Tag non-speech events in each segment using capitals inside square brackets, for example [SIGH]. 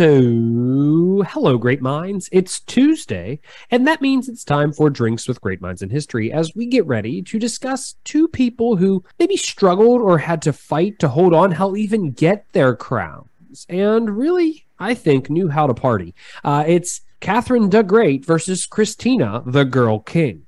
So, hello, great minds. It's Tuesday, and that means it's time for Drinks with Great Minds in History as we get ready to discuss two people who maybe struggled or had to fight to hold on, hell, even get their crowns, and really, I think, knew how to party. Uh, it's Catherine the Great versus Christina the Girl King.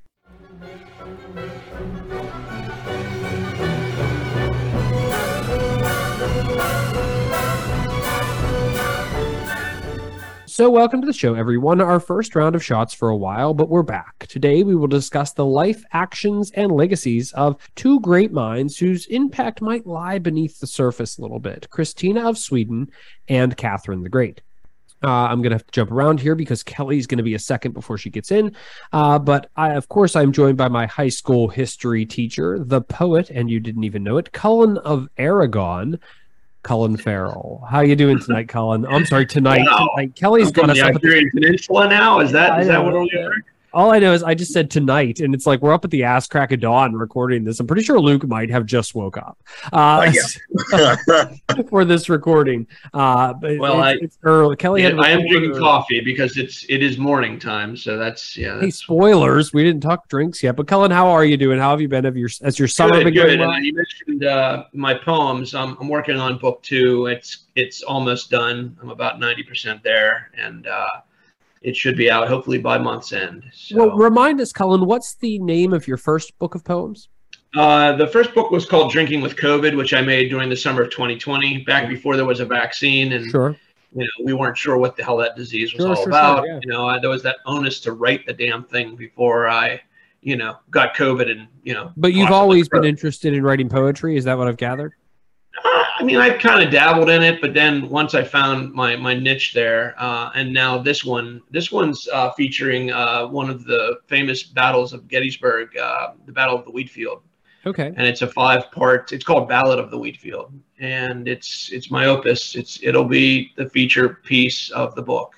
So, welcome to the show, everyone. Our first round of shots for a while, but we're back. Today, we will discuss the life, actions, and legacies of two great minds whose impact might lie beneath the surface a little bit Christina of Sweden and Catherine the Great. Uh, I'm going to have to jump around here because Kelly's going to be a second before she gets in. Uh, but I, of course, I'm joined by my high school history teacher, the poet, and you didn't even know it, Cullen of Aragon. Cullen Farrell. How you doing tonight, Cullen? I'm sorry, tonight. Wow. tonight. Kelly's I'm got us the up. At the, Iberian Peninsula now. Is that is that what we're yeah. Doing? all I know is I just said tonight, and it's like we're up at the ass crack of dawn recording this. I'm pretty sure Luke might have just woke up uh, [LAUGHS] for this recording. Uh, but Well, it's, I- it's early. Kelly had I am drinking early. coffee because it's it is morning time. So that's yeah. Hey, spoilers. We didn't talk drinks yet, but Cullen, how are you doing? How have you been? Have your as your summer good. been good. going And well? uh, you mentioned uh, my poems. I'm, I'm working on book two. It's it's almost done. I'm about ninety percent there, and uh, it should be out hopefully by month's end. So. Well, remind us, Cullen, what's the name of your first book of poems? Uh, the first book was called Drinking with COVID, which I made during the summer of 2020, back before there was a vaccine, and Sure. you know we weren't sure what the hell that disease was Sure, all sure, about. yeah. You know, I, there was that onus to write the damn thing before I, you know, got COVID, and you know. But you've always been interested in writing poetry. Is that what I've gathered? Uh, I mean, I've kind of dabbled in it, but then once I found my my niche there, uh, and now this one, this one's uh, featuring uh, one of the famous battles of Gettysburg, uh, the Battle of the Wheat Field. Okay. and it's a five part it's called ballad of the wheat field and it's it's my opus it's it'll be the feature piece of the book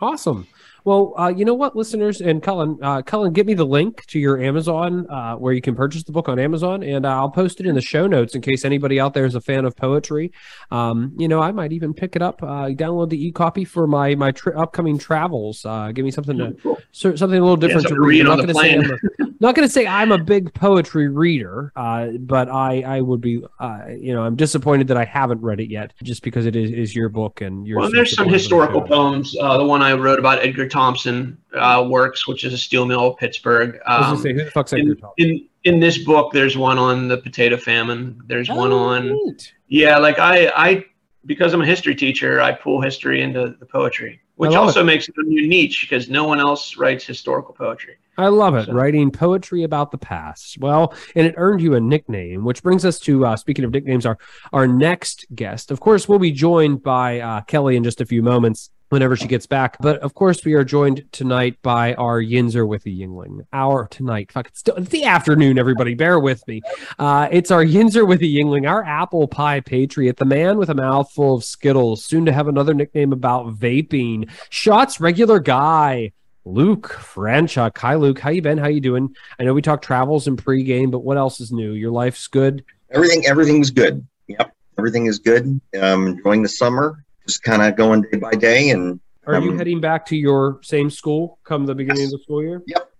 Awesome. Well, uh, you know what, listeners and Cullen, uh, Cullen, get me the link to your Amazon uh, where you can purchase the book on Amazon, and uh, I'll post it in the show notes in case anybody out there is a fan of poetry. Um, you know, I might even pick it up, uh, download the e-copy for my my tri- upcoming travels. Uh, give me something to so, something a little different something to read. read I'm on not going to say. I'm a, [LAUGHS] not going to say I'm a big poetry reader, uh, but I I would be, uh, you know, I'm disappointed that I haven't read it yet, just because it is, is your book and your. well there's some support of the historical poems uh, the one i wrote about edgar thomson uh, works which is a steel mill of pittsburgh um, say, who the fuck's Edgar in, Thomson? in in this book there's one on the potato famine there's one Oh, on neat. yeah like i i because i'm a history teacher i pull history into the poetry which also makes it a new niche because no one else writes historical poetry I love it. So- Writing poetry about the past. Well, and it earned you a nickname, which brings us to uh, speaking of nicknames, our our next guest. Of course, we'll be joined by uh, Kelly in just a few moments whenever she gets back. But of course, we are joined tonight by our Yinzer with the Yuengling. Our tonight, fuck, it's, still, it's the afternoon. Everybody, bear with me. Uh, it's our Yinzer with the Yuengling, our apple pie patriot, the man with a mouthful of Skittles, soon to have another nickname about vaping. Shots regular guy. Luke Franchuk. Hi, Luke. How you been? How you doing? I know we talked travels and pregame, but what else is new? Your life's good. everything everything's good yep everything is good um enjoying the summer just kind of going day by day and Are you Um, heading back to your same school come the beginning of the school year? Yep,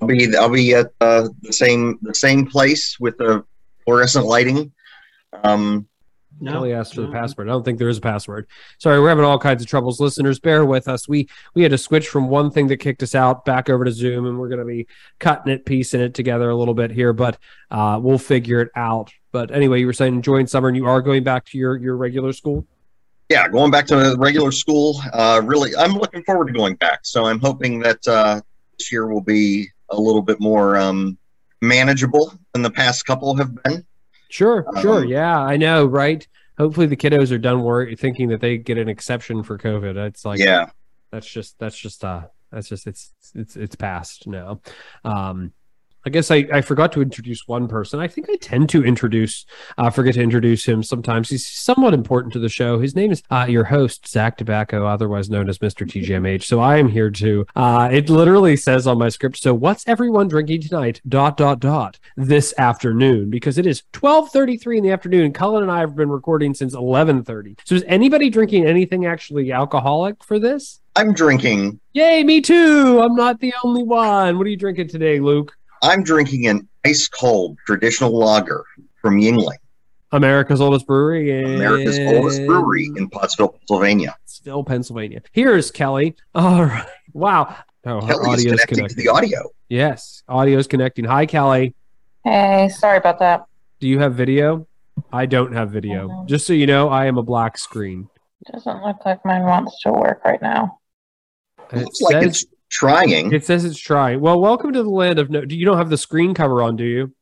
I'll be i'll be at uh, the same the same place with the fluorescent lighting um no Kelly asked for the password. I don't think there is a password. Sorry, we're having all kinds of troubles. Listeners, bear with us. We we had to switch from one thing that kicked us out back over to Zoom, and we're going to be cutting it, piecing it together a little bit here, but uh, we'll figure it out. But anyway, you were saying enjoying summer, and you are going back to your your regular school. Yeah going back to regular school uh really i'm looking forward to going back so i'm hoping that uh this year will be a little bit more um manageable than the past couple have been Sure, Um, sure. Yeah, I know, right? Hopefully the kiddos are done worry thinking that they get an exception for COVID. It's like yeah that's just that's just uh that's just it's it's it's past now. Um I guess I, I forgot to introduce one person. I think I tend to introduce, uh, forget to introduce him sometimes. He's somewhat important to the show. His name is uh, your host, Zach Tobacco, otherwise known as Mr. TGMH. So I am here too. Uh, it literally says on my script, so what's everyone drinking tonight? Dot, dot, dot, this afternoon, because it is 1233 in the afternoon. Cullen and I have been recording since 1130. So is anybody drinking anything actually alcoholic for this? I'm drinking. Yay, me too. I'm not the only one. What are you drinking today, Luke? I'm drinking an ice cold traditional lager from Yuengling, America's oldest brewery. In America's oldest brewery in Pottsville, Pennsylvania. Pottsville, Pennsylvania. Here's Kelly. All right. Wow. Oh, her Kelly is audio's connecting to the audio. Yes, audio is connecting. Hi, Kelly. Hey, sorry about that. Do you have video? I don't have video. Mhm. Just so you know, I am a black screen. It Doesn't look like mine wants to work right now. It Looks like it's trying. it says it's trying. Well, welcome to the land of no. Do you don't have the screen cover on? Do you?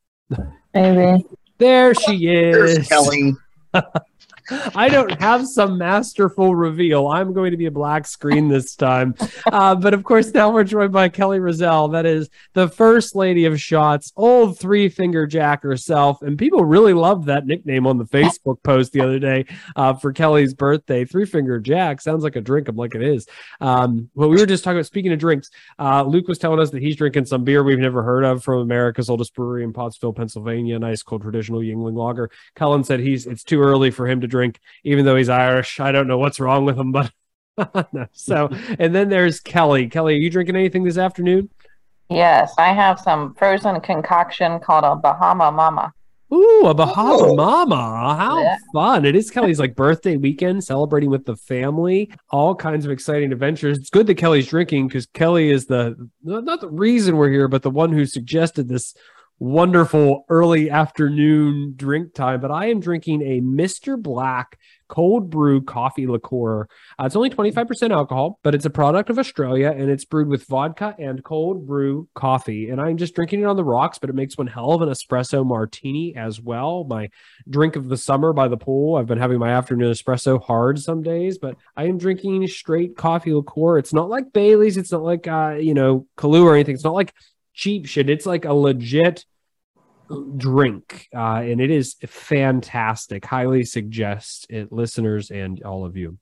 Maybe. There she is. There's Kelly. [LAUGHS] I don't have some masterful reveal. I'm going to be a black screen this time. Uh, but of course, now we're joined by Kelly Roselle. That is the first lady of shots, old three finger Jack herself. And people really loved that nickname on the Facebook post the other day uh, for Kelly's birthday. Three finger Jack sounds like a drink. I'm like, it is. Um, well, we were just talking about, speaking of drinks, uh, Luke was telling us that he's drinking some beer we've never heard of from America's oldest brewery in Pottsville, Pennsylvania. Nice cold traditional Yuengling lager. Cullen said he's it's too early for him to drink, even though he's Irish. I don't know what's wrong with him, but [LAUGHS] no. so and then there's Kelly. Kelly, are you drinking anything this afternoon? Yes, I have some frozen concoction called a Bahama Mama. Ooh, a Bahama Oh. Mama. How Yeah. fun. It is Kelly's like birthday weekend, celebrating with the family, all kinds of exciting adventures. It's good that Kelly's drinking because Kelly is the not the reason we're here, but the one who suggested this wonderful early afternoon drink time. But I am drinking a Mr. Black cold brew coffee liqueur. Uh, it's only 25% alcohol, but it's a product of Australia and it's brewed with vodka and cold brew coffee. And I'm just drinking it on the rocks, but it makes one hell of an espresso martini as well. My drink of the summer by the pool. I've been having my afternoon espresso hard some days, but I am drinking straight coffee liqueur. It's not like Bailey's. It's not like, uh, you know, Kahlua or anything. It's not like cheap shit. It's like a legit drink uh, and it is fantastic highly suggest it listeners and all of you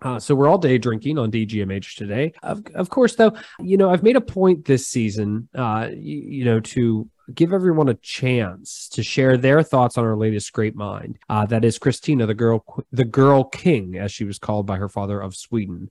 uh, so we're all day drinking on DGMH today. Of, of course, though, you know I've made a point this season, uh, you, you know, to give everyone a chance to share their thoughts on our latest great mind. Uh, that is Christina, the girl, the girl king, as she was called by her father of Sweden.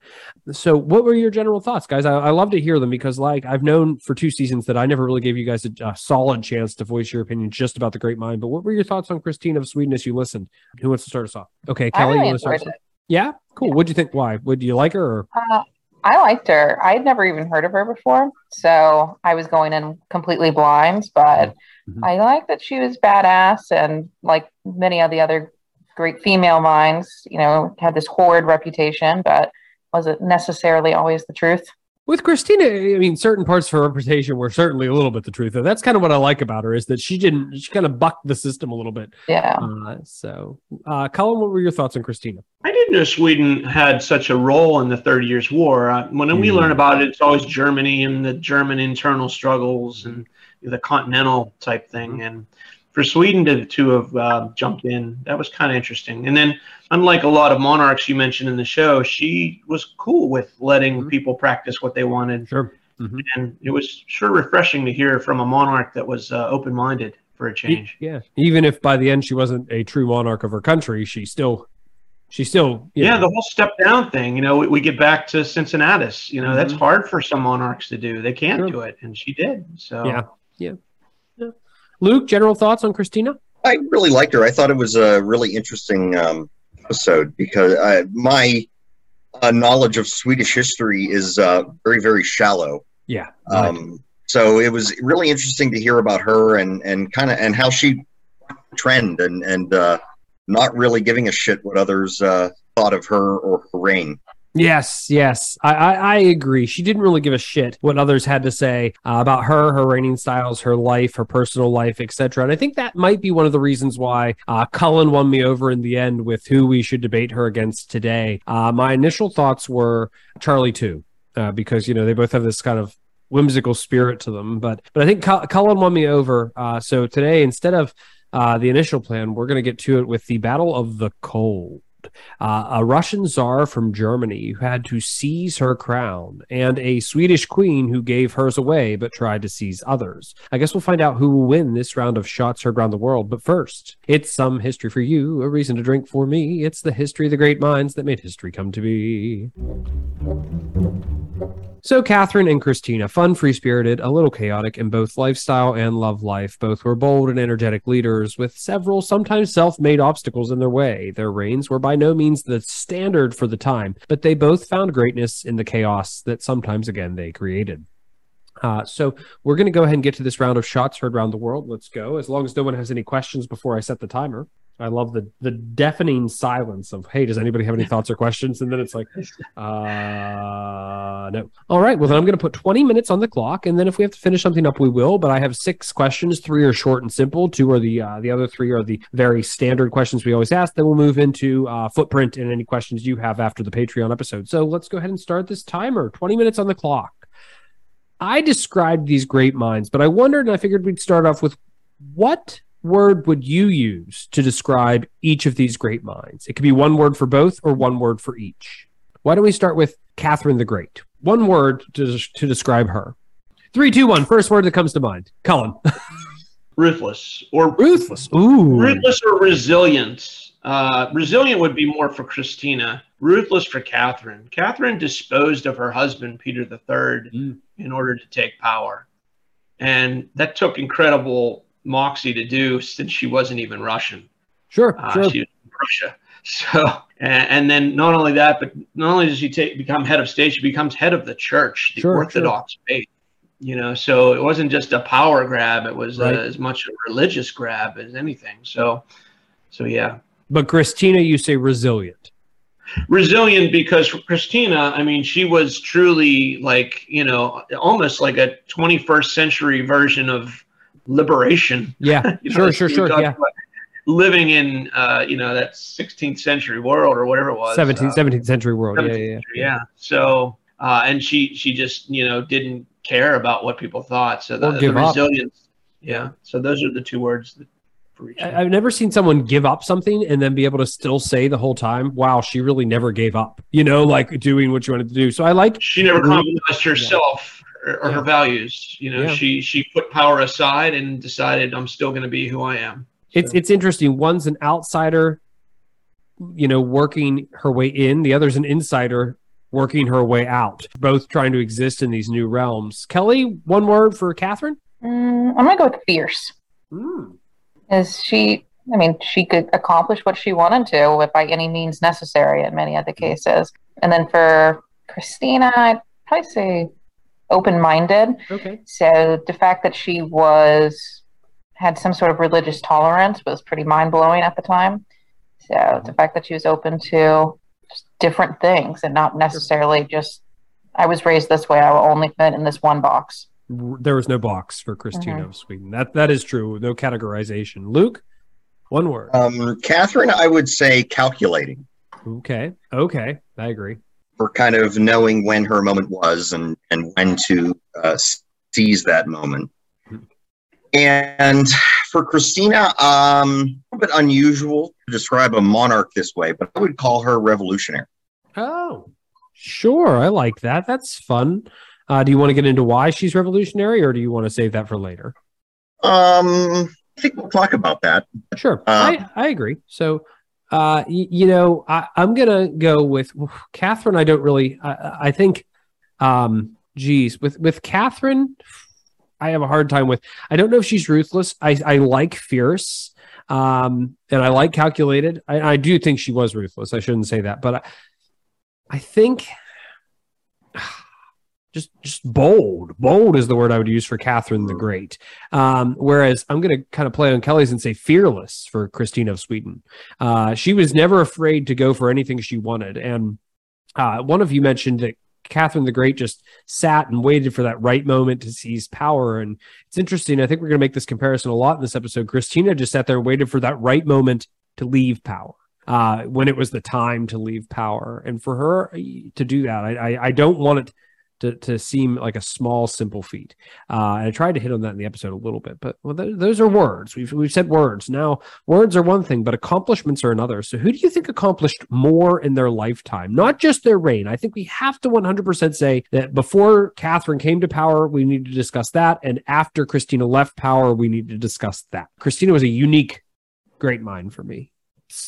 So, what were your general thoughts, guys? I, I love to hear them because, like, I've known for two seasons that I never really gave you guys a, a solid chance to voice your opinion just about the great mind. But what were your thoughts on Christina of Sweden as you listened? Who wants to start us off? Okay, Kelly, really you want to start? enjoyed us off? Yeah, cool. What'd you think? Why? Would you like her? Or? Uh, I liked her. I had never even heard of her before, so I was going in completely blind. But Mhm. I like that she was badass, and like many of the other great female minds, you know, had this horrid reputation, but wasn't necessarily always the truth. With Christina, I mean, certain parts of her reputation were certainly a little bit the truth. And that's kind of what I like about her is that she didn't, she kind of bucked the system a little bit. Yeah. Uh, so, uh, Cullen, what were your thoughts on Christina? I didn't know Sweden had such a role in the Thirty Years' War. Uh, when we Mhm. learn about it, it's always Germany and the German internal struggles and the continental type thing. And for Sweden to, to have uh, jumped in, that was kind of interesting. And then, unlike a lot of monarchs you mentioned in the show, she was cool with letting Mhm. people practice what they wanted. Sure. Mm-hmm. And it was sure refreshing to hear from a monarch that was uh, open minded for a change. Yeah. Even if by the end she wasn't a true monarch of her country, she still, she still, Yeah, know, the whole step down thing. You know, we, we get back to Cincinnatus. You know, that's Mhm. hard for some monarchs to do. They can't Sure. do it, and she did. So yeah, Yeah. Luke, general thoughts on Christina? I really liked her. I thought it was a really interesting um, episode because uh, my uh, knowledge of Swedish history is uh, very, very shallow. Yeah. Um, so it was really interesting to hear about her and and kind of and how she trend and and uh, not really giving a shit what others uh, thought of her or her reign. Yes, yes, I, I, I agree. She didn't really give a shit what others had to say uh, about her, her reigning styles, her life, her personal life, etc. And I think that might be one of the reasons why uh, Cullen won me over in the end with who we should debate her against today. Uh, my initial thoughts were Charlie too, uh, because you know they both have this kind of whimsical spirit to them. But but I think Cullen won me over. Uh, so today, instead of uh, the initial plan, we're going to get to it with the Battle of the Cold uh, a Russian czar from Germany who had to seize her crown, and a Swedish queen who gave hers away but tried to seize others. I guess we'll find out who will win this round of shots heard around the world. But first, it's some history for you, a reason to drink for me. It's the history of the great minds that made history come to be. So, Catherine and Christina, fun, free spirited, a little chaotic in both lifestyle and love life. Both were bold and energetic leaders with several, sometimes self made obstacles in their way. Their reigns were by no means the standard for the time, but they both found greatness in the chaos that sometimes, again, they created. Uh, so we're going to go ahead and get to this round of shots heard around the world. Let's go. As long as no one has any questions before I set the timer. I love the the deafening silence of hey, does anybody have any thoughts or questions? And then it's like, [LAUGHS] uh, no. All right, well then I'm going to put 20 minutes on the clock, and then if we have to finish something up, we will. But I have six questions. Three are short and simple. Two are the uh, the other three are the very standard questions we always ask. Then we'll move into uh, footprint and any questions you have after the Patreon episode. So let's go ahead and start this timer. 20 minutes on the clock. I described these great minds, but I wondered, and I figured we'd start off with what word would you use to describe each of these great minds? It could be one word for both or one word for each. Why don't we start with Catherine the Great? One word to, to describe her. Three, two, one. First word that comes to mind. Cullen. [LAUGHS] ruthless or ruthless. Ooh. Ruthless or resilient. Uh, resilient would be more for Christina. Ruthless for Catherine. Catherine disposed of her husband Peter III mm. in order to take power, and that took incredible moxie to do since she wasn't even Russian. Sure, uh, sure. She was Russia. [LAUGHS] So, and, and, then not only that, but not only does she take become head of state, she becomes head of the church, the sure, Orthodox sure. faith. You know, so it wasn't just a power grab; it was uh, right. uh, as much a religious grab as anything. So, so yeah. But Christina, you say resilient. Resilient because for Christina, I mean, she was truly like you know almost like a 21st century version of liberation. Yeah, [LAUGHS] you know, sure, sure, sure. Yeah. Living in, uh, you know, that 16th century world or whatever it was. 17th, uh, 17th century world. 17th yeah, yeah, yeah. yeah. So, uh, and she, she just, you know, didn't care about what people thought. So the, the resilience. Up. Yeah. So those are the two words that I've never seen someone give up something and then be able to still say the whole time, "Wow, she really never gave up." You know, like doing what you wanted to do. So I like. She never compromised herself or, or yeah. her values. You know, yeah. she she put power aside and decided I'm still going to be who I am. So. It's it's interesting. One's an outsider, you know, working her way in. The other's an insider working her way out. Both trying to exist in these new realms. Kelly, one word for Catherine. Mm, I'm gonna go with fierce. Mm. Is she? I mean, she could accomplish what she wanted to by any means necessary in many of the cases. And then for Christina, I'd probably say open minded. Okay. So the fact that she was had some sort of religious tolerance was pretty mind blowing at the time. So the fact that she was open to different things and not necessarily just I was raised this way. I will only fit in this one box. There was no box for Christina mm-hmm. of Sweden. That that is true. No categorization. Luke, one word. Um, Catherine, I would say calculating. Okay. Okay. I agree for kind of knowing when her moment was and, and when to uh, seize that moment. And for Christina, um, a bit unusual to describe a monarch this way, but I would call her revolutionary. Oh, sure. I like that. That's fun. Uh, do you want to get into why she's revolutionary, or do you want to save that for later? Um, I think we'll talk about that. Sure, uh, I, I agree. So, uh, you, you know, I, am gonna go with Catherine. I don't really. I, I think, um, geez, with with Catherine, I have a hard time with. I don't know if she's ruthless. I I like fierce, um, and I like calculated. I, I do think she was ruthless. I shouldn't say that, but I, I think just just bold. Bold is the word I would use for Catherine the Great. Um, whereas I'm going to kind of play on Kelly's and say fearless for Christina of Sweden. Uh, she was never afraid to go for anything she wanted. And uh, one of you mentioned that Catherine the Great just sat and waited for that right moment to seize power. And it's interesting. I think we're going to make this comparison a lot in this episode. Christina just sat there and waited for that right moment to leave power. Uh, when it was the time to leave power, and for her to do that, I, I, I don't want it to, to seem like a small, simple feat. Uh, and I tried to hit on that in the episode a little bit, but well, th- those are words. We've, we've said words. Now, words are one thing, but accomplishments are another. So, who do you think accomplished more in their lifetime? Not just their reign. I think we have to 100% say that before Catherine came to power, we need to discuss that. And after Christina left power, we need to discuss that. Christina was a unique great mind for me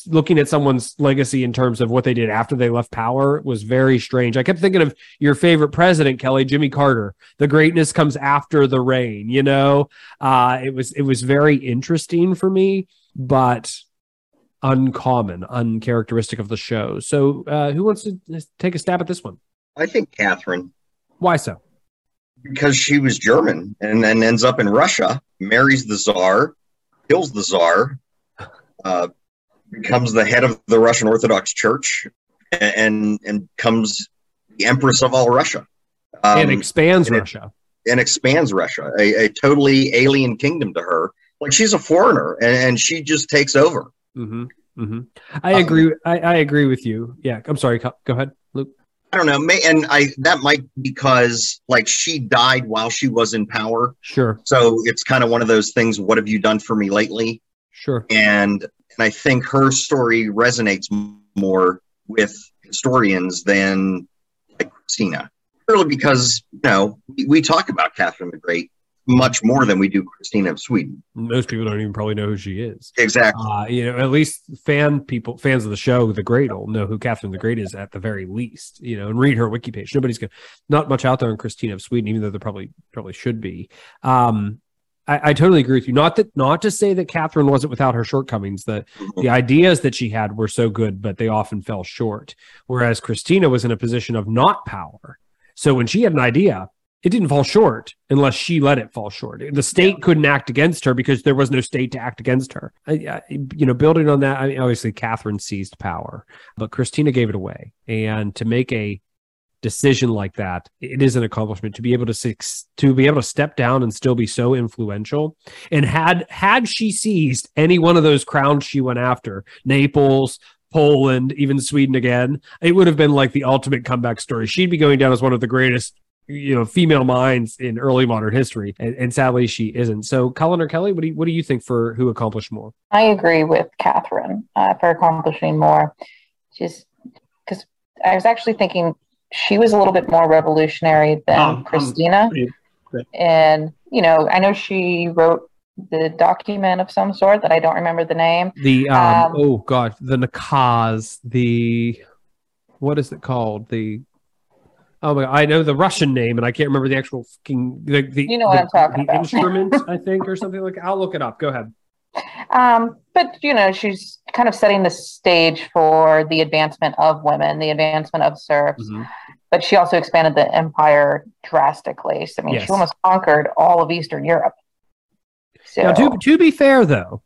looking at someone's legacy in terms of what they did after they left power was very strange. I kept thinking of your favorite president, Kelly, Jimmy Carter. The greatness comes after the reign, you know? Uh, it was it was very interesting for me, but uncommon, uncharacteristic of the show. So uh, who wants to take a stab at this one? I think Catherine. Why so? Because she was German and then ends up in Russia, marries the czar, kills the czar. uh, becomes the head of the Russian Orthodox Church and and becomes the Empress of all Russia. Um, and expands and Russia. It, and expands Russia, a, a, totally alien kingdom to her. Like she's a foreigner, and, and she just takes over. Mm-hmm. Mm-hmm. I um, agree. I, I, agree with you. Yeah, I'm sorry. Go ahead, Luke. I don't know, may, and I that might because like she died while she was in power. Sure. So it's kind of one of those things. What have you done for me lately? Sure. And and I think her story resonates more with historians than like Christina. Really, because you know we talk about Catherine the Great much more than we do Christina of Sweden. Most people don't even probably know who she is. Exactly. Uh, you know, at least fan people, fans of the show, the Great will know who Catherine the Great is at the very least. You know, and read her wiki page. Nobody's going not much out there on Christina of Sweden, even though there probably probably should be. Um, I, I, totally agree with you. Not that not to say that Catherine wasn't without her shortcomings. The mm-hmm. the ideas that she had were so good, but they often fell short. Whereas Christina was in a position of not power. So when she had an idea, it didn't fall short unless she let it fall short. The state yeah. couldn't act against her because there was no state to act against her. I, I, you know, building on that, I mean, obviously Catherine seized power, but Christina gave it away. And to make a decision like that, it is an accomplishment to be able to to be able to step down and still be so influential. And had had she seized any one of those crowns she went after, Naples, Poland, even Sweden again, it would have been like the ultimate comeback story. She'd be going down as one of the greatest you know female minds in early modern history and, and, sadly she isn't so cullen or kelly what do you what do you think for who accomplished more i agree with catherine uh, for accomplishing more just because i was actually thinking she was a little bit more revolutionary than um, um Christina. Um, and, you know, I know she wrote the document of some sort that I don't remember the name. The, um, um oh God, the Nakaz, the, what is it called? The, Oh my! I know the Russian name, and I can't remember the actual fucking the, the you know what the, I'm talking the about. instrument, [LAUGHS] I think, or something like. I'll look it up. Go ahead. Um, but you know, she's kind of setting the stage for the advancement of women, the advancement of serfs. Mm-hmm. But she also expanded the empire drastically. So, I mean, yes. she almost conquered all of Eastern Europe. So, now, to, to be fair, though,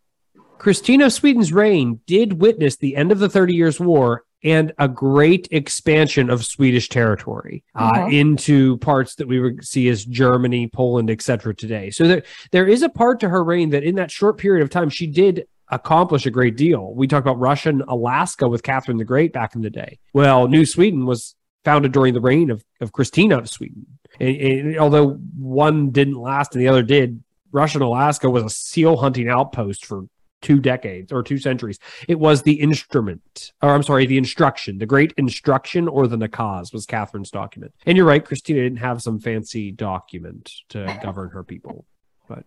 Christina of Sweden's reign did witness the end of the Thirty Years' War and a great expansion of Swedish territory uh, mm-hmm. into parts that we would see as Germany, Poland, etc. today. So there, there is a part to her reign that in that short period of time, she did accomplish a great deal. We talk about Russian Alaska with Catherine the Great back in the day. Well, New Sweden was founded during the reign of, of Christina of Sweden. And, and although one didn't last and the other did, Russian Alaska was a seal hunting outpost for two decades or two centuries. It was the instrument, or I'm sorry, the instruction, the great instruction or the nakaz was Catherine's document. And you're right, Christina didn't have some fancy document to govern her people. But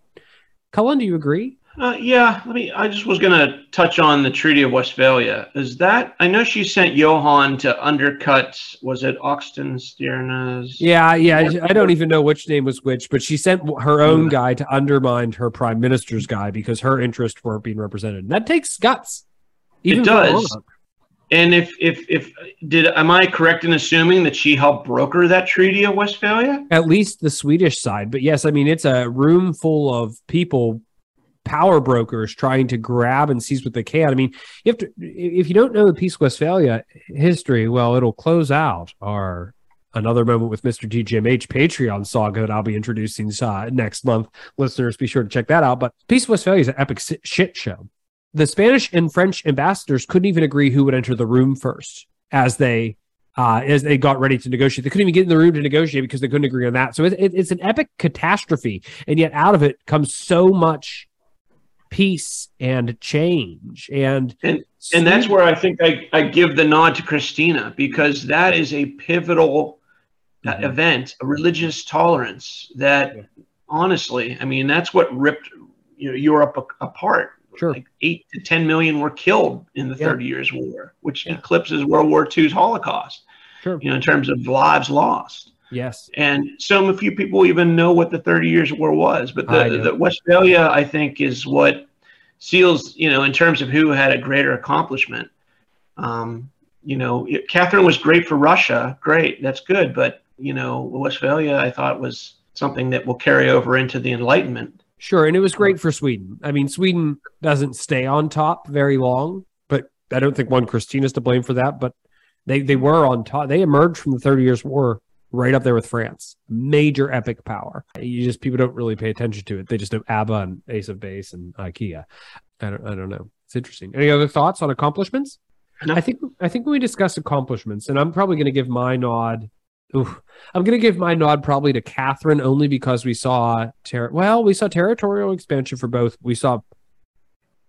Cullen, do you agree? Uh, yeah, let me. I just was going to touch on the Treaty of Westphalia. Is that I know she sent Johann to undercut. Was it Oxenstierna's? Yeah, yeah. I don't even know which name was which, but she sent her own guy to undermine her prime minister's guy because her interests weren't being represented. And that takes guts. Even it does. And if if if did am I correct in assuming that she helped broker that Treaty of Westphalia? At least the Swedish side, but yes, I mean it's a room full of people power brokers trying to grab and seize what they can. I mean, you have to if you don't know the Peace Westphalia history, well, it'll close out our another moment with Mr. DGMH Patreon saga that I'll be introducing uh, next month. Listeners, be sure to check that out. But Peace Westphalia is an epic shit show. The Spanish and French ambassadors couldn't even agree who would enter the room first, as they uh, as they got ready to negotiate. They couldn't even get in the room to negotiate because they couldn't agree on that. So it, it, it's an epic catastrophe, and yet out of it comes so much peace and change and and and that's where I think I, I give the nod to Christina because that is a pivotal uh, mm-hmm. event, a religious tolerance that yeah. honestly, I mean, that's what ripped you know Europe a- apart. Sure. Like eight to 10 million were killed in the yeah. 30 Years' War, which yeah. eclipses World War II's Holocaust, sure. you know, in terms of lives lost. Yes. And so a few people even know what the 30 Years' War was. But the, the Westphalia, I think, is what seals, you know, in terms of who had a greater accomplishment. Um, you know, Catherine was great for Russia. Great. That's good. But, you know, Westphalia, I thought was something that will carry over into the Enlightenment Sure, and it was great for Sweden. I mean, Sweden doesn't stay on top very long, but I don't think one Christina's to blame for that. But they they were on top. They emerged from the Thirty Years' War right up there with France. Major epic power. You just people don't really pay attention to it. They just know ABBA and Ace of Base and IKEA. I don't I don't know. It's interesting. Any other thoughts on accomplishments? No. I think I think when we discuss accomplishments, and I'm probably going to give my nod I'm going to give my nod probably to Catherine only because we saw ter- well, we saw territorial expansion for both. We saw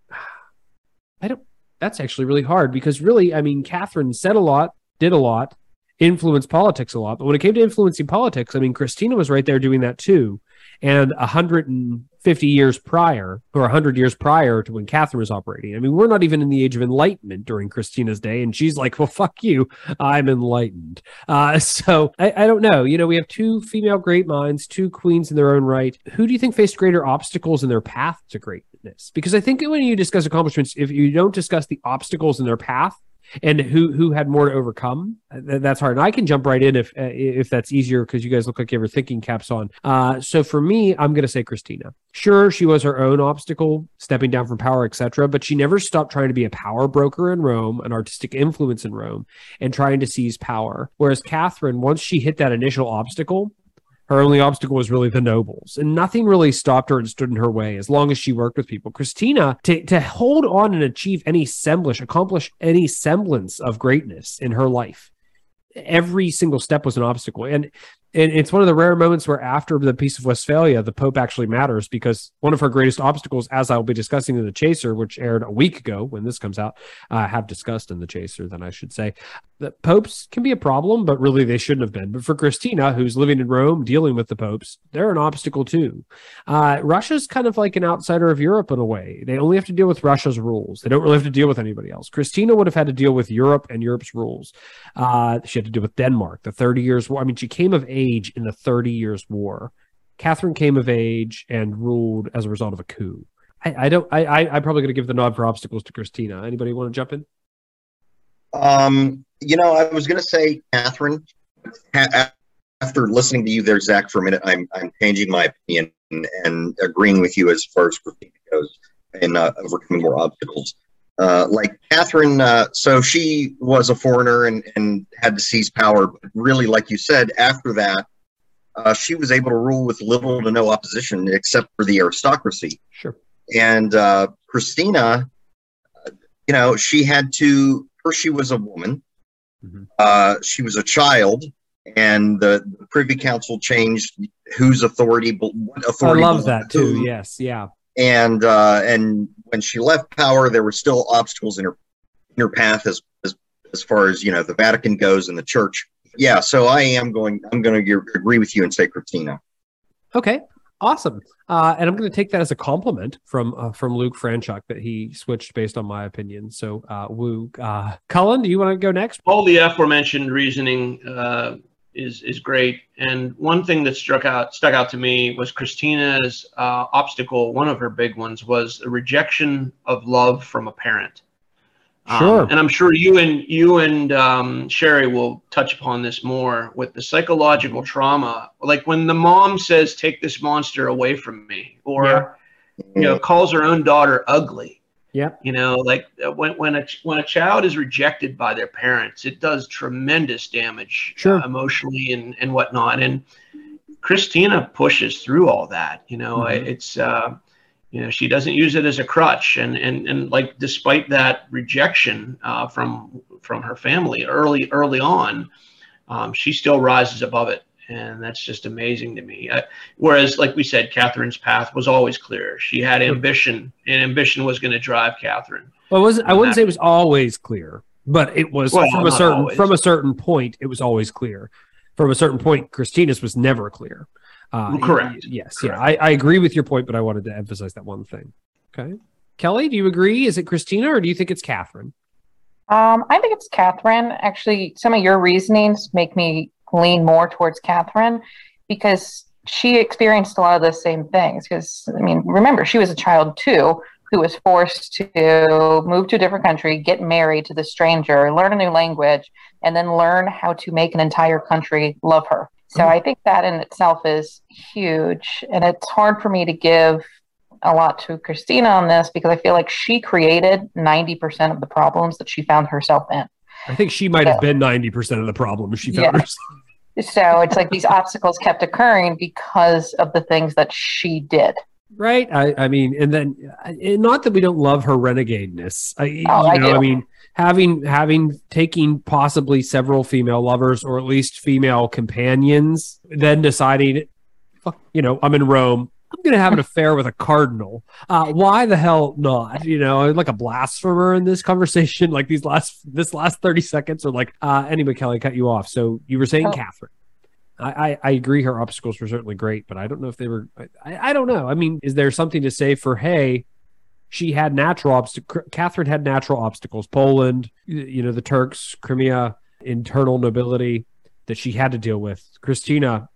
[SIGHS] I don't that's actually really hard because really, I mean, Catherine said a lot, did a lot, influenced politics a lot. But when it came to influencing politics, I mean, Christina was right there doing that too. And a hundred and 50 years prior or 100 years prior to when Catherine was operating. I mean, we're not even in the age of enlightenment during Christina's day. And she's like, well, fuck you. I'm enlightened. Uh, [LAUGHS] so I, I don't know. You know, we have two female great minds, two queens in their own right. Who do you think faced greater obstacles in their path to greatness? Because I think when you discuss accomplishments, if you don't discuss the obstacles in their path, and who who had more to overcome. That's hard. And I can jump right in if uh, if that's easier because you guys look like you have your thinking caps on. Uh, so for me, I'm going to say Christina. Sure, she was her own obstacle, stepping down from power, etc. But she never stopped trying to be a power broker in Rome, an artistic influence in Rome, and trying to seize power. Whereas Catherine, once she hit that initial obstacle, her only obstacle was really the nobles, and nothing really stopped her and stood in her way as long as she worked with people. Christina, to, to hold on and achieve any semblance, accomplish any semblance of greatness in her life, every single step was an obstacle. And and it's one of the rare moments where after the peace of westphalia the pope actually matters because one of her greatest obstacles as i'll be discussing in the chaser which aired a week ago when this comes out i uh, have discussed in the chaser then i should say that popes can be a problem but really they shouldn't have been. But for christina who's living in rome dealing with the popes they're an obstacle too. Uh, russia's kind of like an outsider of europe in a way. They only have to deal with russia's rules. They don't really have to deal with anybody else. Christina would have had to deal with europe and europe's rules. Uh, she had to deal with denmark the 30 years war. I mean she came of age age in the Thirty Years' War. Catherine came of age and ruled as a result of a coup. I, I don't. I, I am probably going to give the nod for obstacles to Christina. Anybody want to jump in? Um, you know, I was going to say Catherine. After listening to you there, Zach, for a minute, I'm I'm changing my opinion and, agreeing with you as far as Christina goes in uh, overcoming more obstacles. Uh, like Catherine, uh, so she was a foreigner and, and had to seize power. But really, like you said, after that, uh, she was able to rule with little to no opposition except for the aristocracy. Sure. And uh, Christina, you know, she had to, first, she was a woman, mm-hmm. Uh, she was a child. And the, the Privy Council changed whose authority, what authority. I love that too. Yes, yeah and uh, and when she left power, there were still obstacles in her in her path as as as far as you know the Vatican goes and the Church. Yeah, so I am going. I'm going to agree with you and say Christina. Okay, awesome. Uh, and I'm going to take that as a compliment from uh, from Luke Franchuk that he switched based on my opinion. So, uh, woo, uh, Cullen, do you want to go next? All the aforementioned reasoning uh, is is great. And one thing that struck out stuck out to me was Christina's uh, obstacle. One of her big ones was the rejection of love from a parent. Um, sure. and I'm sure you and you and um, Sherry will touch upon this more with the psychological trauma. Like when the mom says, "Take this monster away from me," or yeah. you know, calls her own daughter ugly yeah. You know, like uh, when when a when a child is rejected by their parents, it does tremendous damage sure. uh, emotionally and and whatnot. And Christina pushes through all that. You know, mm-hmm. it's uh, you know she doesn't use it as a crutch, and and and like despite that rejection uh, from from her family early early on, um, she still rises above it, and that's just amazing to me. I, whereas, like we said, Catherine's path was always clear. She had ambition, and ambition was going to drive Catherine. Well, wasn't, I wouldn't say it was always clear, but it was Well, from a certain always. from a certain point. It was always clear. From a certain point, Christina's was never clear. Uh, Correct. y- Yes. Yeah. I, I agree with your point, but I wanted to emphasize that one thing. Okay. Kelly, do you agree? Is it Christina or do you think it's Catherine? Um, I think it's Catherine. Actually, some of your reasonings make me lean more towards Catherine because she experienced a lot of the same things. Because, I mean, remember, she was a child too who was forced to move to a different country, get married to the stranger, learn a new language, and then learn how to make an entire country love her. So mm-hmm. I think that in itself is huge. And it's hard for me to give a lot to Christina on this because I feel like she created 90% of the problems that she found herself in. I think she might have been 90% of the problem if she found Yeah. herself. So it's like these obstacles kept occurring because of the things that she did. Right. I, I mean, and then uh, not that we don't love her renegadeness. I, Oh, you I know, I do. mean, having having taking possibly several female lovers or at least female companions, then deciding, you know, I'm in Rome. I'm going to have an affair with a cardinal. Uh, why the hell not? You know, I'm like a blasphemer in this conversation. [LAUGHS] Like these last this last 30 seconds are like, uh, anyway, Kelly cut you off. So you were saying Oh. Catherine. I, I, I agree her obstacles were certainly great, but I don't know if they were I, I don't know. I mean, is there something to say for hey, she had natural obstacles Catherine had natural obstacles. Poland, you know, the Turks, Crimea, internal nobility that she had to deal with. Christina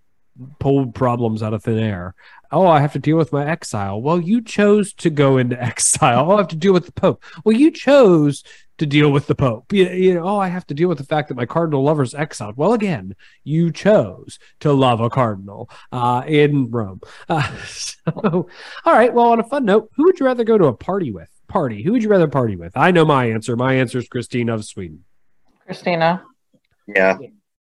pulled problems out of thin air. Oh, I have to deal with my exile. Well, you chose to go into [LAUGHS] exile. Oh, I have to deal with the Pope. Well, you chose to deal with the Pope. You, you know, oh, I have to deal with the fact that my cardinal lover's exiled. Well, again, you chose to love a cardinal uh, in Rome. Uh, [LAUGHS] so, all right. Well, on a fun note, who would you rather go to a party with? Party. Who would you rather party with? I know my answer. My answer is Christine of Sweden. Christina. Yeah.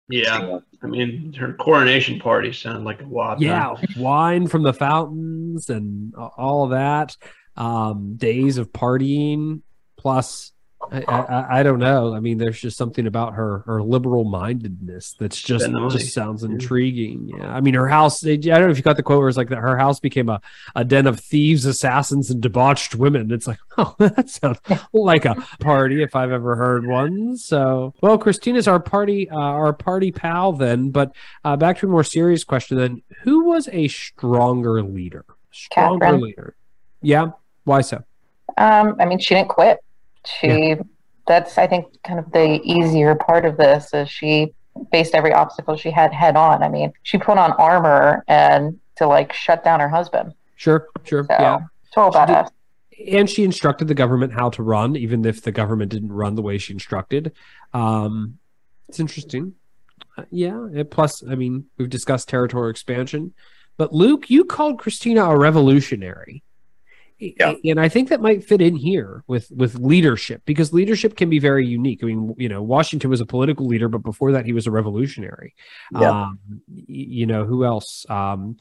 Yeah, I mean, her coronation party sounded like a wild. Yeah, wine from the fountains and all that. Um, days of partying, plus I, I, I don't know. I mean, there's just something about her her liberal mindedness that's just Spend just sounds intriguing. Yeah, I mean, her house. I don't know if you got the quote where it's like that. Her house became a, a den of thieves, assassins, and debauched women. It's like, [LAUGHS] oh, that sounds like a party if I've ever heard one. So, well, Christina's our party, uh, our party pal then. But uh, back to a more serious question then: Who was a stronger leader? Stronger Catherine. leader. Yeah. Why so? Um, I mean, she didn't quit. She, that's, I think, kind of the easier part of this is she faced every obstacle she had head on. I mean, she put on armor and to like shut down her husband. Sure. Sure. So, Yeah. total She did- and she instructed the government how to run, even if the government didn't run the way she instructed. Um, it's interesting. Uh, yeah. and plus, I mean, we've discussed territorial expansion, but Luke, you called Christina a revolutionary. Yeah. And I think that might fit in here with with leadership because leadership can be very unique. I mean, you know, Washington was a political leader, but before that, he was a revolutionary. Yeah. Um, you know, who else? Um,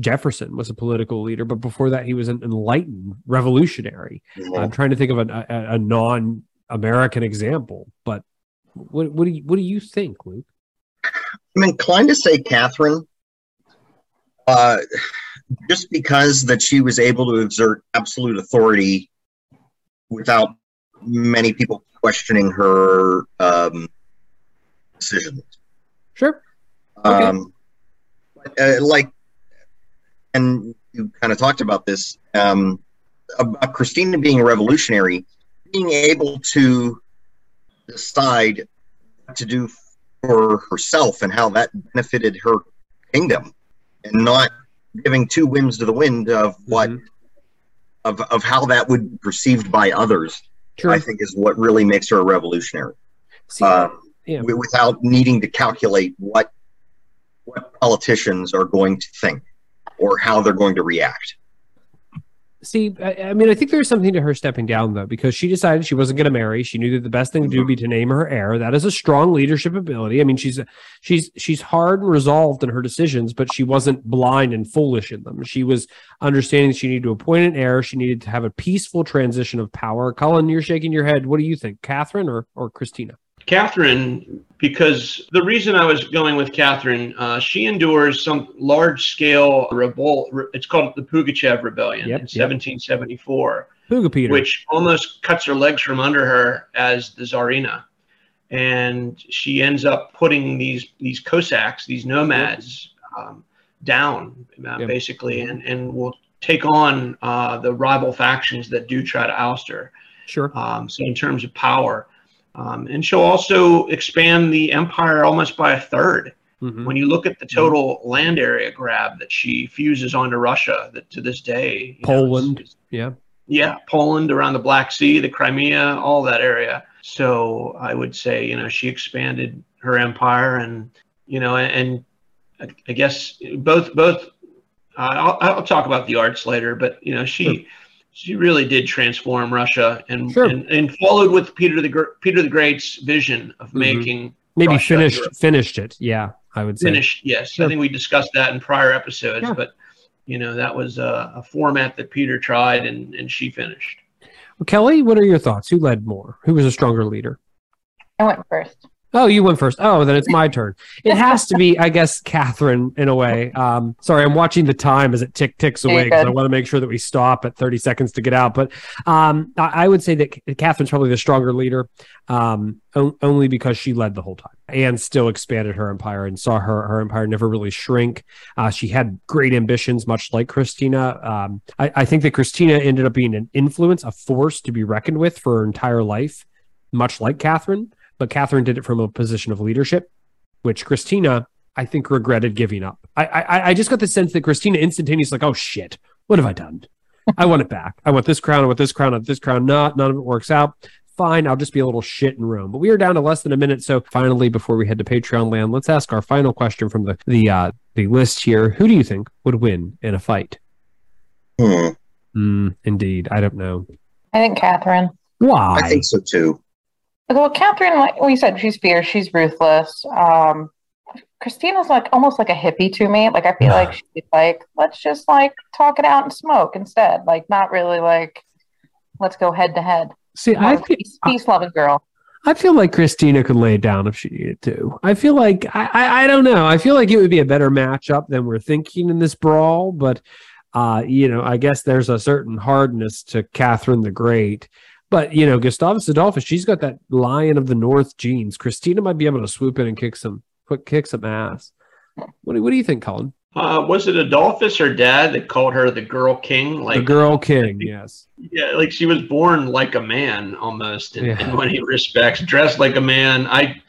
Jefferson was a political leader, but before that, he was an enlightened revolutionary. I'm trying to think of a, a, a non-American example, but what, what do you what do you think, Luke? I'm inclined to say Catherine, uh, just because that she was able to exert absolute authority without many people questioning her um, decisions. Sure. Okay. Um, uh, like, and you kind of talked about this um, about Christina being a revolutionary, being able to decide what to do for herself and how that benefited her kingdom, and not giving two whims to the wind of what Mhm. of of how that would be perceived by others. Sure. I think is what really makes her a revolutionary See, um, yeah. without needing to calculate what what politicians are going to think or how they're going to react. See, I, I mean, I think there's something to her stepping down though, because she decided she wasn't going to marry. She knew that the best thing to do would be to name her heir. That is a strong leadership ability. I mean, she's she's she's hard and resolved in her decisions, but she wasn't blind and foolish in them. She was understanding that she needed to appoint an heir. She needed to have a peaceful transition of power. Cullen, you're shaking your head. What do you think, Catherine or or Christina? Catherine, because the reason I was going with Catherine, uh, she endures some large scale revolt. It's called the Pugachev Rebellion Yep, in yep. 1774, Puga Peter. which almost cuts her legs from under her as the Tsarina. And she ends up putting these these Cossacks, these nomads, um, down uh, Yep. basically, and, and will take on uh, the rival factions that do try to oust her. sure. Um, so in terms of power, um, and she'll also expand the empire almost by a third. Mhm. When you look at the total land area grab that she fuses onto Russia, that to this day, you know, Poland. it's- Yeah. yeah, Poland around the Black Sea, the Crimea, all that area. So I would say, you know, she expanded her empire, and you know, and, I, I guess both both. Uh, I'll, I'll talk about the arts later, but you know, she Sure. She really did transform Russia, and Sure. and, and followed with Peter the Gr- Peter the Great's vision of Mhm. making Maybe Russia, finished Europe. finished it. Yeah, I would say. finished. Yes, Sure. I think we discussed that in prior episodes, Yeah. but you know, that was a, a format that Peter tried, and and she finished. Well, Kelly, what are your thoughts? Who led more? Who was a stronger leader? I went first. Oh, you went first. Oh, then it's my turn. It has to be, I guess, Catherine in a way. Um, sorry, I'm watching the time as it tick ticks away because I want to make sure that we stop at 30 seconds to get out. But um, I, I would say that Catherine's probably the stronger leader, um, o- only because she led the whole time and still expanded her empire and saw her her empire never really shrink. Uh, she had great ambitions, much like Christina. Um, I, I think that Christina ended up being an influence, a force to be reckoned with for her entire life, much like Catherine but Catherine did it from a position of leadership, which Christina, I think, regretted giving up. I I, I just got the sense that Christina instantaneously like, oh shit, what have I done? I want it back. I want this crown. I want this crown. I want this crown. Not none of it works out. Fine, I'll just be a little shit in Rome. But we are down to less than a minute. So finally, before we head to Patreon land, let's ask our final question from the the uh, the list here. Who do you think would win in a fight? Hmm. Hmm, indeed, I don't know. I think Catherine. Why? I think so too. Well, Catherine, like we said, she's fierce. She's ruthless. Um, Christina's like almost like a hippie to me. Like I feel like she's like, let's just like talk it out and smoke instead. Like not really like, let's go head to head. See, I feel, peace, peace loving girl. I feel like Christina could lay it down if she needed to. I feel like I, I I don't know. I feel like it would be a better matchup than we're thinking in this brawl, but uh, you know, I guess there's a certain hardness to Catherine the Great. But you know, Gustavus Adolphus, she's got that lion of the North genes. Christina might be able to swoop in and kick some quick kick some ass. What do, what do you think, Cullen? Uh, was it Adolphus or Dad that called her the Girl King? Like the girl king, yes. Yeah, like she was born like a man almost in, Yeah. in many respects, dressed like a man. I,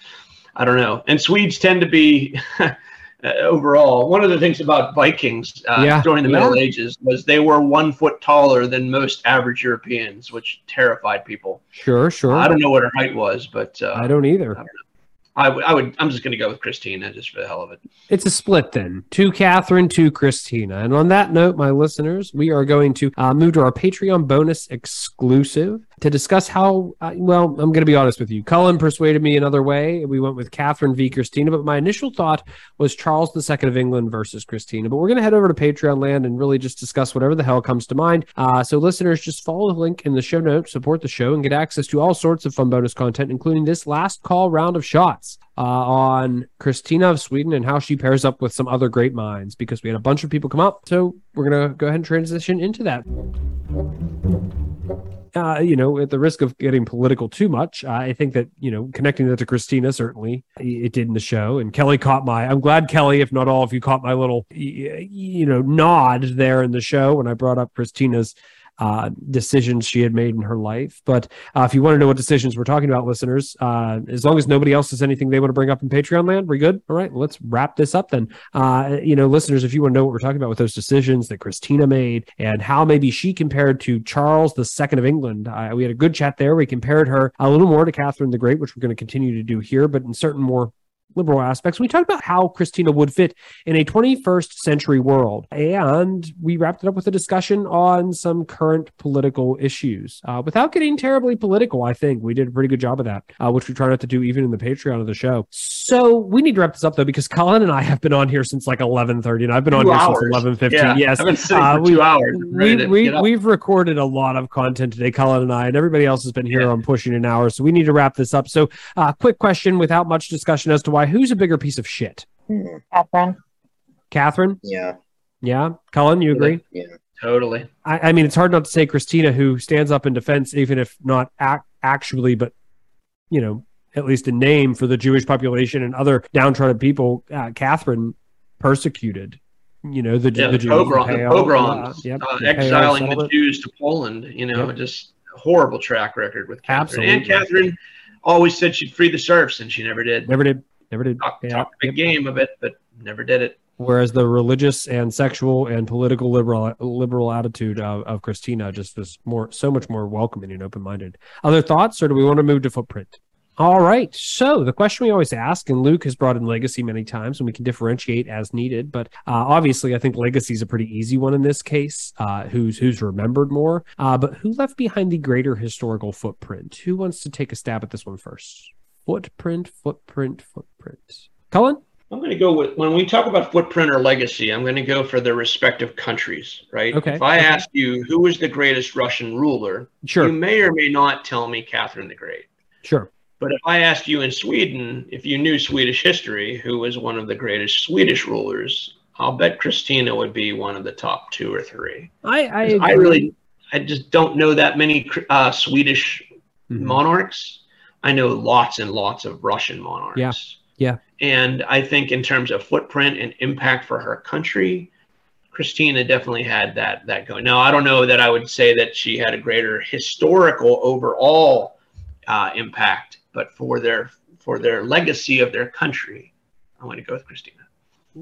I don't know. And Swedes tend to be, [LAUGHS] overall, one of the things about Vikings uh, Yeah, during the yeah. Middle Ages was they were one foot taller than most average Europeans, which terrified people. Sure, sure. I don't know what her height was, but uh, I don't either. I, would- I would. I'm just going to go with Christina just for the hell of it. It's a split then. To Catherine, to Christina. And on that note, my listeners, we are going to uh, move to our Patreon bonus exclusive to discuss how, uh, well, I'm going to be honest with you. Cullen persuaded me another way. We went with Catherine v. Christina, but my initial thought was Charles II of England versus Christina. But we're going to head over to Patreon land and really just discuss whatever the hell comes to mind. Uh, so, listeners, just follow the link in the show notes, support the show, and get access to all sorts of fun bonus content, including this last call round of shots uh, on Christina of Sweden and how she pairs up with some other great minds because we had a bunch of people come up. So we're going to go ahead and transition into that. Uh, you know, at the risk of getting political too much, I think that, you know, connecting that to Christina, certainly it did in the show. And Kelly caught my, I'm glad, Kelly, if not all of you caught my little, you know, nod there in the show when I brought up Christina's uh, decisions she had made in her life. But uh, if you want to know what decisions we're talking about, listeners, uh, as long as nobody else has anything they want to bring up in Patreon land, we're good. All right, let's wrap this up then. Uh, you know, listeners, if you want to know what we're talking about with those decisions that Christina made and how maybe she compared to Charles II of England, uh, we had a good chat there. We compared her a little more to Catherine the Great, which we're going to continue to do here, but in certain more liberal aspects. We talked about how Christina would fit in a 21st century world, and we wrapped it up with a discussion on some current political issues. Uh, without getting terribly political, I think we did a pretty good job of that, uh, which we try not to do even in the Patreon of the show. So we need to wrap this up though, because Cullen and I have been on here since like 11:30, and I've been Two on here since 11:15. Yeah, yes, I've been sitting Uh, for two hours. We, we, we've recorded a lot of content today, Cullen and I, and everybody else has been here Yeah. on pushing an hour. So we need to wrap this up. So, uh, quick question without much discussion as to why who's a bigger piece of shit? Hmm, Catherine. Catherine? yeah, Yeah. Cullen, you agree? yeah. totally. I, I mean, it's hard not to say Christina, who stands up in defense, even if not ac- actually, but, you know, at least in name for the Jewish population and other downtrodden people, uh, Catherine persecuted. You know the, Yeah, the the, Jews, pogrom, the Pale, pogroms, uh, yep, uh, the exiling the. Jews to Poland. You know, Yep. just horrible track record with Catherine. And Catherine always said she'd free the serfs, and she never did. Never did. Never did. Talk, Yeah, talk a big yep. game of it, but never did it. whereas the religious and sexual and political liberal liberal attitude of, of Christina just was more so much more welcoming and open minded. Other thoughts, or do we want to move to footprint? All right. So the question we always ask, and Luke has brought in legacy many times, and we can differentiate as needed. But uh, obviously, I think legacy is a pretty easy one in this case. Uh, who's who's remembered more? Uh, but who left behind the greater historical footprint? Who wants to take a stab at this one first? Footprint, footprint, footprint. Cullen? I'm going to go with when we talk about footprint or legacy, I'm going to go for their respective countries, right? Okay, If I okay. ask you who was the greatest Russian ruler, Sure. you may or may not tell me Catherine the Great. Sure. But if I asked you in Sweden, if you knew Swedish history, who was one of the greatest Swedish rulers, I'll bet Christina would be one of the top two or three. I I, 'Cause I agree. really, I just don't know that many uh, Swedish Mhm. monarchs. I know lots and lots of Russian monarchs. Yeah. Yeah. And I think in terms of footprint and impact for her country, Christina definitely had that that going. Now I don't know that I would say that she had a greater historical overall uh, impact, but for their for their legacy of their country, I'm going to go with Christina.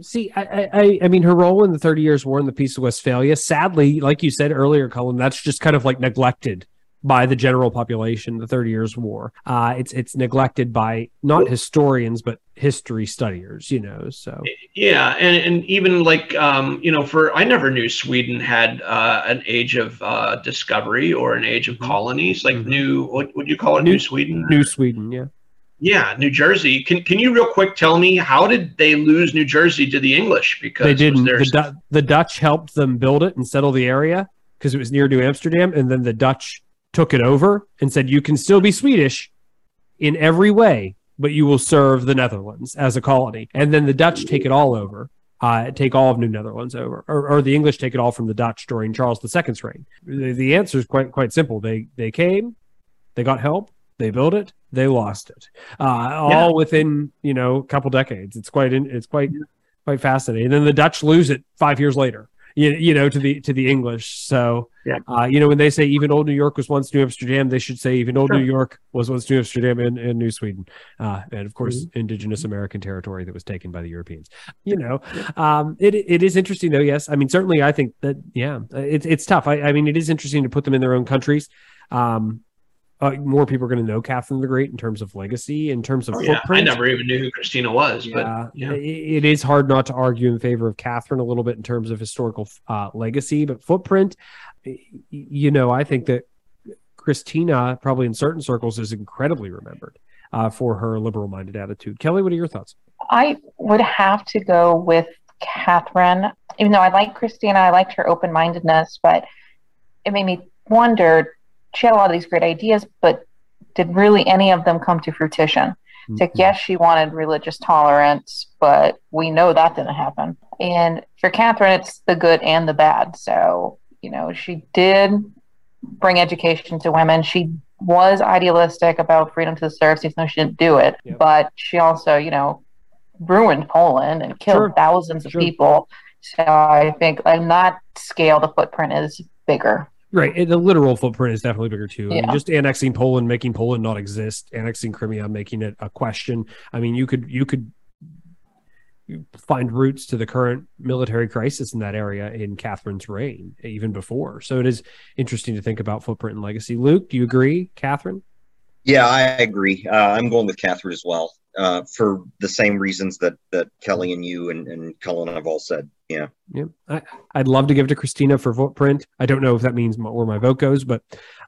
See, I, I- I, I mean, her role in the Thirty Years' War and the Peace of Westphalia, sadly, like you said earlier, Cullen, that's just kind of like neglected by the general population. The Thirty Years' War, uh, it's it's neglected by not historians but history studiers. You know, so Yeah, and, and even like um, you know, for I never knew Sweden had uh, an age of uh, discovery or an age of Mhm. colonies, like Mhm. new what would you call it, New- New Sweden? New Sweden, yeah. Yeah, New Jersey. Can can you real quick tell me how did they lose New Jersey to the English? Because They didn't. there- The, Du- the Dutch helped them build it and settle the area because it was near New Amsterdam, and then the Dutch took it over and said, "You can still be Swedish in every way, but you will serve the Netherlands as a colony." And then the Dutch take it all over, uh, take all of New Netherlands over, or, or the English take it all from the Dutch during Charles II's reign. The, the answer is quite quite simple. They they came, they got help, they built it, they lost it, uh, all within you know a couple decades. It's quite it's quite quite fascinating. And then the Dutch lose it five years later. You, you know to the to the English. So Yeah. uh, you know when they say even old New York was once New Amsterdam, they should say even old Sure. New York was once New Amsterdam and, and New Sweden, uh, and of course Mm-hmm. indigenous American territory that was taken by the Europeans. You know, um, it it is interesting though. Yes, I mean certainly I think that yeah, it's it's tough. I, I mean it is interesting to put them in their own countries. Um, uh, more people are going to know Catherine the Great in terms of legacy, in terms of Oh, yeah, I never even knew who Christina was, Yeah, but yeah. it- it is hard not to argue in favor of Catherine a little bit in terms of historical uh, legacy, but footprint. You know, I think that Christina, probably in certain circles, is incredibly remembered uh, for her liberal-minded attitude. Kelly, what are your thoughts? I would have to go with Catherine, even though I like Christina, I liked her open mindedness, but it made me wonder. She had a lot of these great ideas, but did really any of them come to fruition? It's like, yes, she wanted religious tolerance, but we know that didn't happen. And for Catherine, it's the good and the bad. So, you know, she did bring education to women. She was idealistic about freedom to the serfs, even though she didn't do it. Yep. But she also, you know, ruined Poland and killed Sure. thousands of Sure. people. So I think on that scale, the footprint is bigger. Right. and The literal footprint is definitely bigger too. I mean, just annexing Poland, making Poland not exist, annexing Crimea, making it a question. I mean, you could you could find roots to the current military crisis in that area in Catherine's reign, even before. So it is interesting to think about footprint and legacy. Luke, do you agree, Catherine? Yeah, I agree. Uh, I'm going with Catherine as well uh, for the same reasons that that Kelly and you and, and Cullen have all said. Yeah. Yeah. I, I'd love to give to Christina for footprint. I don't know if that means my, where my vote goes, but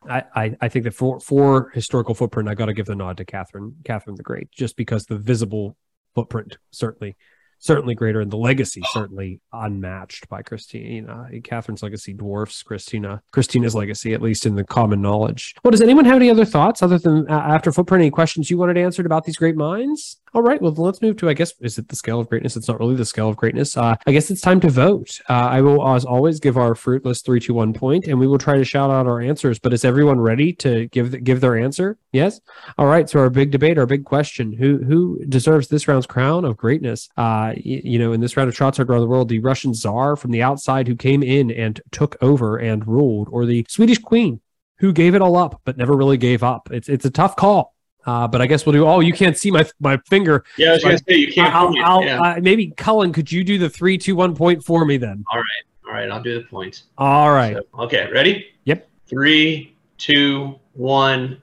I, I, I think that for, for historical footprint, I got to give the nod to Catherine, Catherine the Great, just because the visible footprint certainly certainly greater and the legacy certainly unmatched by Christina. Catherine's legacy dwarfs Christina Christina's legacy, at least in the common knowledge. Well, does anyone have any other thoughts other than uh, after footprint? Any questions you wanted answered about these great minds? All right, well, let's move to, I guess, is it the scale of greatness? It's not really the scale of greatness. Uh, I guess it's time to vote. Uh, I will, as always, give our fruitless three, two, one point, and we will try to shout out our answers. But is everyone ready to give give their answer? Yes. All right. So our big debate, our big question: Who who deserves this round's crown of greatness? Uh, you, you know, in this round of shots around the world, the Russian Tsar from the outside who came in and took over and ruled, or the Swedish Queen who gave it all up but never really gave up. It's it's a tough call. Uh, but I guess we'll do. Oh, you can't see my my finger. Yeah, I was going to say you can't. I'll, I'll, yeah. uh, maybe Cullen, could you do the three, two, one point for me then? All right, all right. I'll do the point. All right. So, okay, ready? Yep. Three, two, one.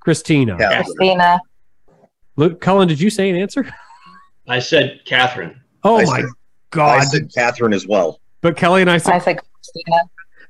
Christina. Yeah. Christina. Luke, Cullen, did you say an answer? [LAUGHS] I said Catherine. Oh I my said- God! I said Catherine as well. but Kelly and I said, I said, said Christina.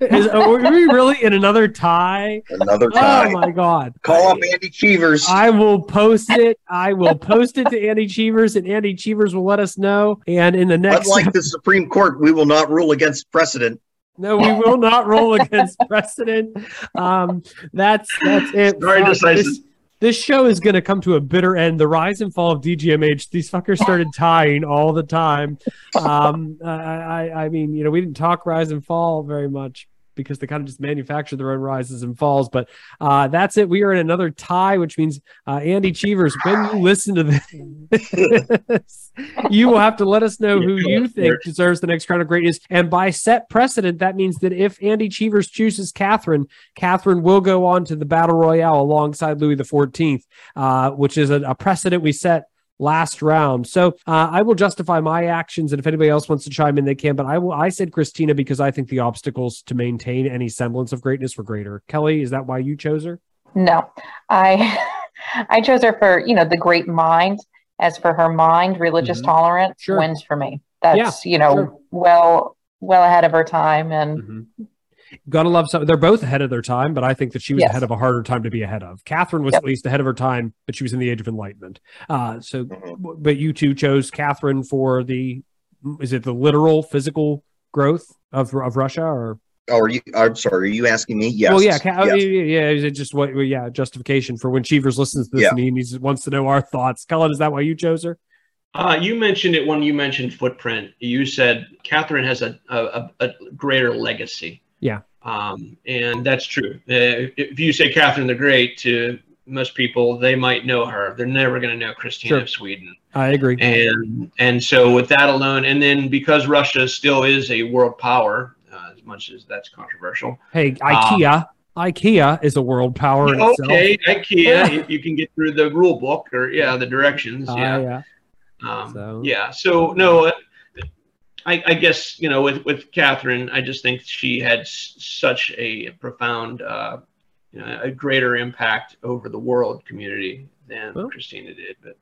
Is, are we really in another tie? Another tie. Oh my God! Call up Andy Cheevers. I will post it. I will post it to Andy Cheevers, and Andy Cheevers will let us know. And in the next, Unlike the Supreme Court, we will not rule against precedent. no, we will not roll against precedent. Um, that's that's it. Very Fuck, decisive. This, this show is going to come to a bitter end. The rise and fall of DGMH. These fuckers started [LAUGHS] tying all the time. Um, I, I, I mean, you know, we didn't talk rise and fall very much because they kind of just manufacture their own rises and falls. But uh, that's it. We are in another tie, which means uh, Andy Cheevers, when you listen to this, [LAUGHS] you will have to let us know who you think deserves the next crown of greatness. And by set precedent, that means that if Andy Cheevers chooses Catherine, Catherine will go on to the battle royale alongside Louis XIV, uh, which is a, a precedent we set last round. So uh, I will justify my actions, and if anybody else wants to chime in, they can. But I will. I said Christina because I think the obstacles to maintain any semblance of greatness were greater. Kelly, is that why you chose her? No, I [LAUGHS] I chose her for you know the great mind. As for her mind, religious Mhm. tolerance Sure. wins for me. That's you know sure. well well ahead of her time, and Mm-hmm. Gotta love some. They're both ahead of their time, but I think that she was Yes. ahead of a harder time to be ahead of. Catherine was Yep. at least ahead of her time, but she was in the age of enlightenment. Uh, so, Mhm. but you two chose Catherine for the is it the literal physical growth of of Russia or Oh, are you? I'm sorry. Are you asking me? Yes. well, yeah, Ca- Yes. yeah, yeah. Is it just what? Yeah, justification for when Cheevers listens to this Yeah. and he needs, wants to know our thoughts. Cullen, is that why you chose her? Uh, you mentioned it when you mentioned footprint. You said Catherine has a, a, a a greater legacy. Yeah. Um, and that's true. Uh, if you say Catherine the Great to most people, they might know her. They're never going to know Christina Sure. of Sweden. I agree. And and so with that alone, and then because Russia still is a world power, uh, as much as that's controversial. Hey, IKEA. IKEA is a world power in itself. Okay, IKEA, if you can get through the rule book or yeah, the directions. Uh, yeah. yeah. Um, So- Yeah. So no, I, I guess you know with with Catherine, I just think she had s- such a profound, uh, you know, a greater impact over the world community than Well. Christina did. But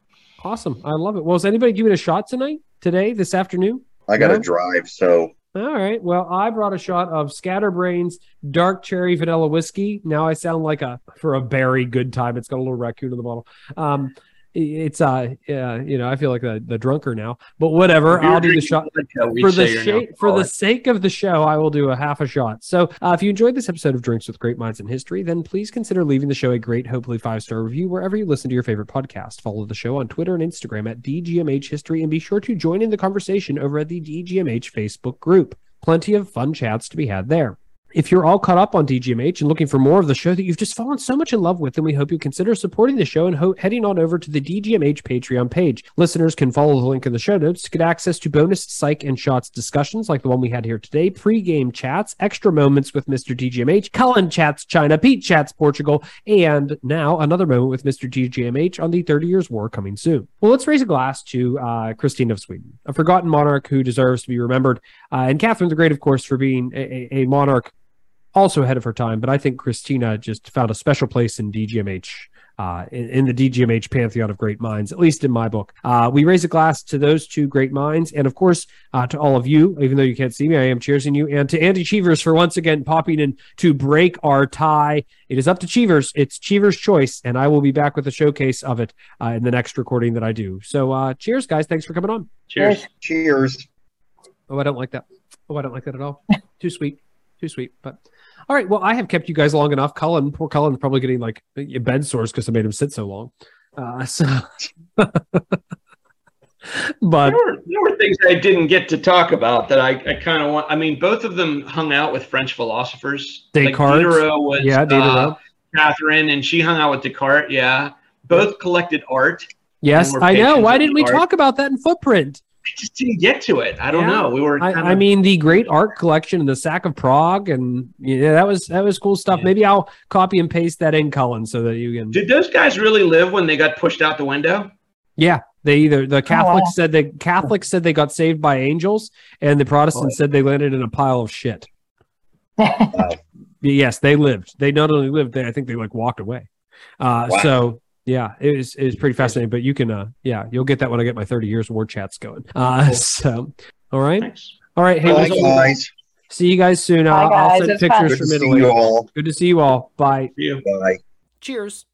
Awesome. I love it. Well, is anybody giving a shot tonight, today, this afternoon? I got to Yeah. drive, so All right. Well, I brought a shot of Scatterbrains dark cherry vanilla whiskey. Now I sound like a for a very good time. It's got a little raccoon in the bottle. Um, it's uh, yeah, you know, I feel like the, the drunker now, but whatever. I'll do the shot for the sake for the sake of the show, I will do a half a shot. So, uh, if you enjoyed this episode of Drinks with Great Minds in History, then please consider leaving the show a great, hopefully five star review wherever you listen to your favorite podcast. Follow the show on Twitter and Instagram at DGMH History, and be sure to join in the conversation over at the DGMH Facebook group. Plenty of fun chats to be had there. If you're all caught up on DGMH and looking for more of the show that you've just fallen so much in love with, then we hope you consider supporting the show and ho- heading on over to the DGMH Patreon page. Listeners can follow the link in the show notes to get access to bonus psych and shots discussions like the one we had here today, pre-game chats, extra moments with Mr. DGMH, Cullen chats China, Pete chats Portugal, and now another moment with Mr. DGMH on the 30 Years' War coming soon. Well, let's raise a glass to uh, Christine of Sweden, a forgotten monarch who deserves to be remembered, uh, and Catherine the Great, of course, for being a, a monarch also ahead of her time, but I think Christina just found a special place in DGMH uh, in, in, the DGMH pantheon of great minds, at least in my book. Uh, we raise a glass to those two great minds, and of course uh, to all of you. Even though you can't see me, I am cheersing you, and to Andy Cheevers for once again popping in to break our tie. It is up to Cheevers. It's Cheevers' choice, and I will be back with a showcase of it uh, in the next recording that I do. So, uh, cheers, guys! Thanks for coming on. Cheers. Cheers. Oh, I don't like that. Oh, I don't like that at all. [LAUGHS] Too sweet. Too sweet. But all right. Well, I have kept you guys long enough. Cullen, poor Cullen's probably getting like bed sores because I made him sit so long. Uh, so, [LAUGHS] but there were, there were, things I didn't get to talk about that I, I kind of want. I mean, both of them hung out with French philosophers. Descartes. Like Diderot was, yeah, Diderot. Uh, Catherine, and she hung out with Descartes. Yeah, both collected art. Yes, I know. Why didn't we art. talk about that in Footprint? I just didn't get to it. I don't yeah. know. We were. I, I, mean, the great art collection and the sack of Prague, and yeah, that was that was cool stuff. Yeah. Maybe I'll copy and paste that in, Cullen, so that you can. Did those guys really live when they got pushed out the window? Yeah, they either the Catholics oh, wow. said the Catholics said they got saved by angels, and the Protestants said they landed in a pile of shit. [LAUGHS] yes, they lived. They not only lived, they I think they like walked away. Uh, wow. So yeah, it was it was pretty fascinating. But you can, uh, yeah, you'll get that when I get my thirty years war chats going. Uh, cool. [LAUGHS] so, all right, Thanks. all right. Hey, Bye, guys. See you guys soon. Uh, Bye, guys. I'll send pictures from Italy. Good to see you all. Bye. See you. Bye. Cheers.